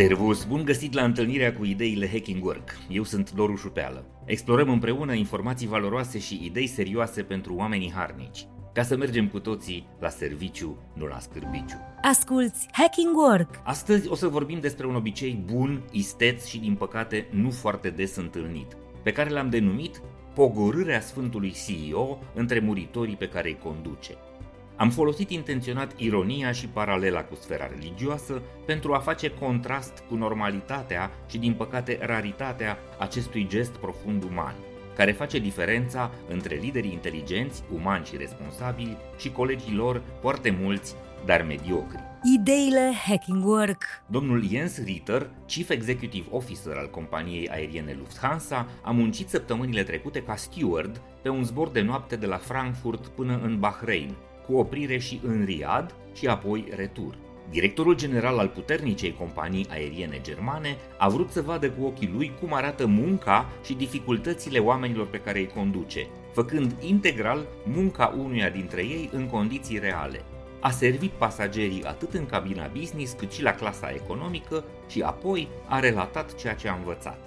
Servus, bun găsit la întâlnirea cu ideile Hacking Work. Eu sunt Doru Șupeală. Explorăm împreună informații valoroase și idei serioase pentru oamenii harnici, ca să mergem cu toții la serviciu, nu la scârbiciu. Asculți Hacking Work! Astăzi o să vorbim despre un obicei bun, isteț și din păcate nu foarte des întâlnit, pe care l-am denumit pogorârea Sfântului CEO între muritorii pe care îi conduce – am folosit intenționat ironia și paralela cu sfera religioasă pentru a face contrast cu normalitatea și, din păcate, raritatea acestui gest profund uman, care face diferența între liderii inteligenți, umani și responsabili și colegii lor, foarte mulți, dar mediocri. Ideile Hacking Work Domnul Jens Ritter, Chief Executive Officer al companiei aeriene Lufthansa, a muncit săptămânile trecute ca steward pe un zbor de noapte de la Frankfurt până în Bahrain, cu oprire și în Riad și apoi retur. Directorul general al puternicei companii aeriene germane a vrut să vadă cu ochii lui cum arată munca și dificultățile oamenilor pe care îi conduce, făcând integral munca unuia dintre ei în condiții reale. A servit pasagerii atât în cabina business cât și la clasa economică și apoi a relatat ceea ce a învățat.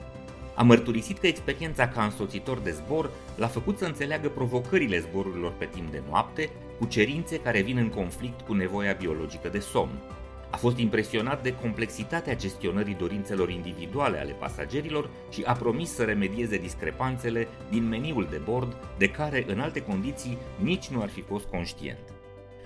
A mărturisit că experiența ca însoțitor de zbor l-a făcut să înțeleagă provocările zborurilor pe timp de noapte, cu cerințe care vin în conflict cu nevoia biologică de somn. A fost impresionat de complexitatea gestionării dorințelor individuale ale pasagerilor și a promis să remedieze discrepanțele din meniul de bord, de care în alte condiții nici nu ar fi fost conștient.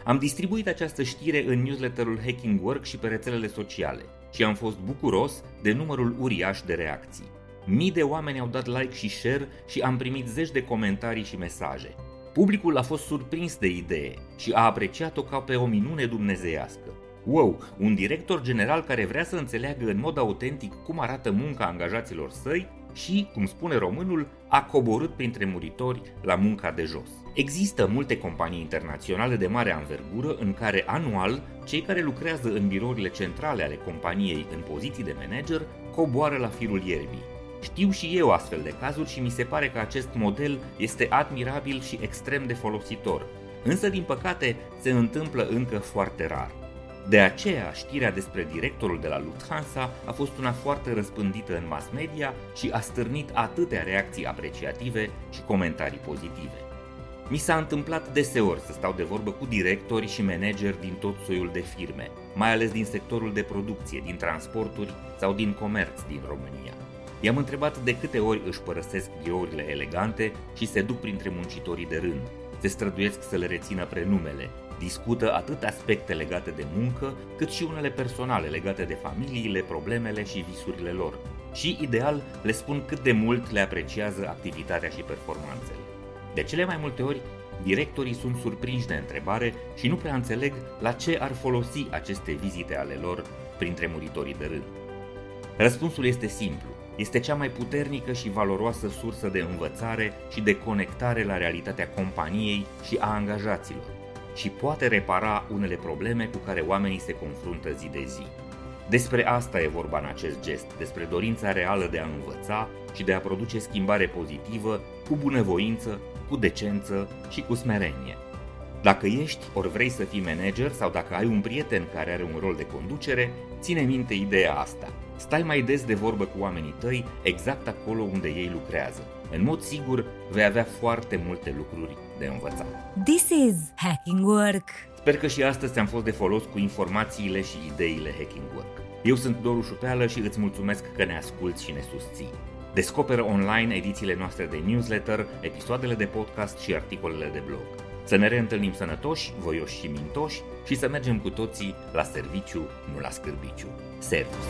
Am distribuit această știre în newsletterul Hacking Work și pe rețelele sociale și am fost bucuros de numărul uriaș de reacții. Mii de oameni au dat like și share și am primit zeci de comentarii și mesaje. Publicul a fost surprins de idee și a apreciat-o ca pe o minune dumnezeiască. Wow, un director general care vrea să înțeleagă în mod autentic cum arată munca angajaților săi și, cum spune românul, a coborât printre muritori la munca de jos. Există multe companii internaționale de mare anvergură în care anual cei care lucrează în birourile centrale ale companiei în poziții de manager coboară la firul ierbii. Știu și eu astfel de cazuri și mi se pare că acest model este admirabil și extrem de folositor, însă din păcate se întâmplă încă foarte rar. De aceea, știrea despre directorul de la Lufthansa a fost una foarte răspândită în mass media și a stârnit atâtea reacții apreciative și comentarii pozitive. Mi s-a întâmplat deseori să stau de vorbă cu directori și manageri din tot soiul de firme, mai ales din sectorul de producție, din transporturi sau din comerț din România. I-am întrebat de câte ori își părăsesc biourile elegante și se duc printre muncitorii de rând. Se străduiesc să le rețină prenumele, discută atât aspecte legate de muncă, cât și unele personale legate de familiile, problemele și visurile lor. Și, ideal, le spun cât de mult le apreciază activitatea și performanțele. De cele mai multe ori, directorii sunt surprinși de întrebare și nu prea înțeleg la ce ar folosi aceste vizite ale lor printre muritorii de rând. Răspunsul este simplu este cea mai puternică și valoroasă sursă de învățare și de conectare la realitatea companiei și a angajaților și poate repara unele probleme cu care oamenii se confruntă zi de zi. Despre asta e vorba în acest gest, despre dorința reală de a învăța și de a produce schimbare pozitivă cu bunăvoință, cu decență și cu smerenie. Dacă ești ori vrei să fii manager sau dacă ai un prieten care are un rol de conducere, ține minte ideea asta – Stai mai des de vorbă cu oamenii tăi exact acolo unde ei lucrează. În mod sigur, vei avea foarte multe lucruri de învățat. This is Hacking Work! Sper că și astăzi ți-am fost de folos cu informațiile și ideile Hacking Work. Eu sunt Doru Șupeală și îți mulțumesc că ne asculți și ne susții. Descoperă online edițiile noastre de newsletter, episoadele de podcast și articolele de blog. Să ne reîntâlnim sănătoși, voioși și mintoși și să mergem cu toții la serviciu, nu la scârbiciu. Servus!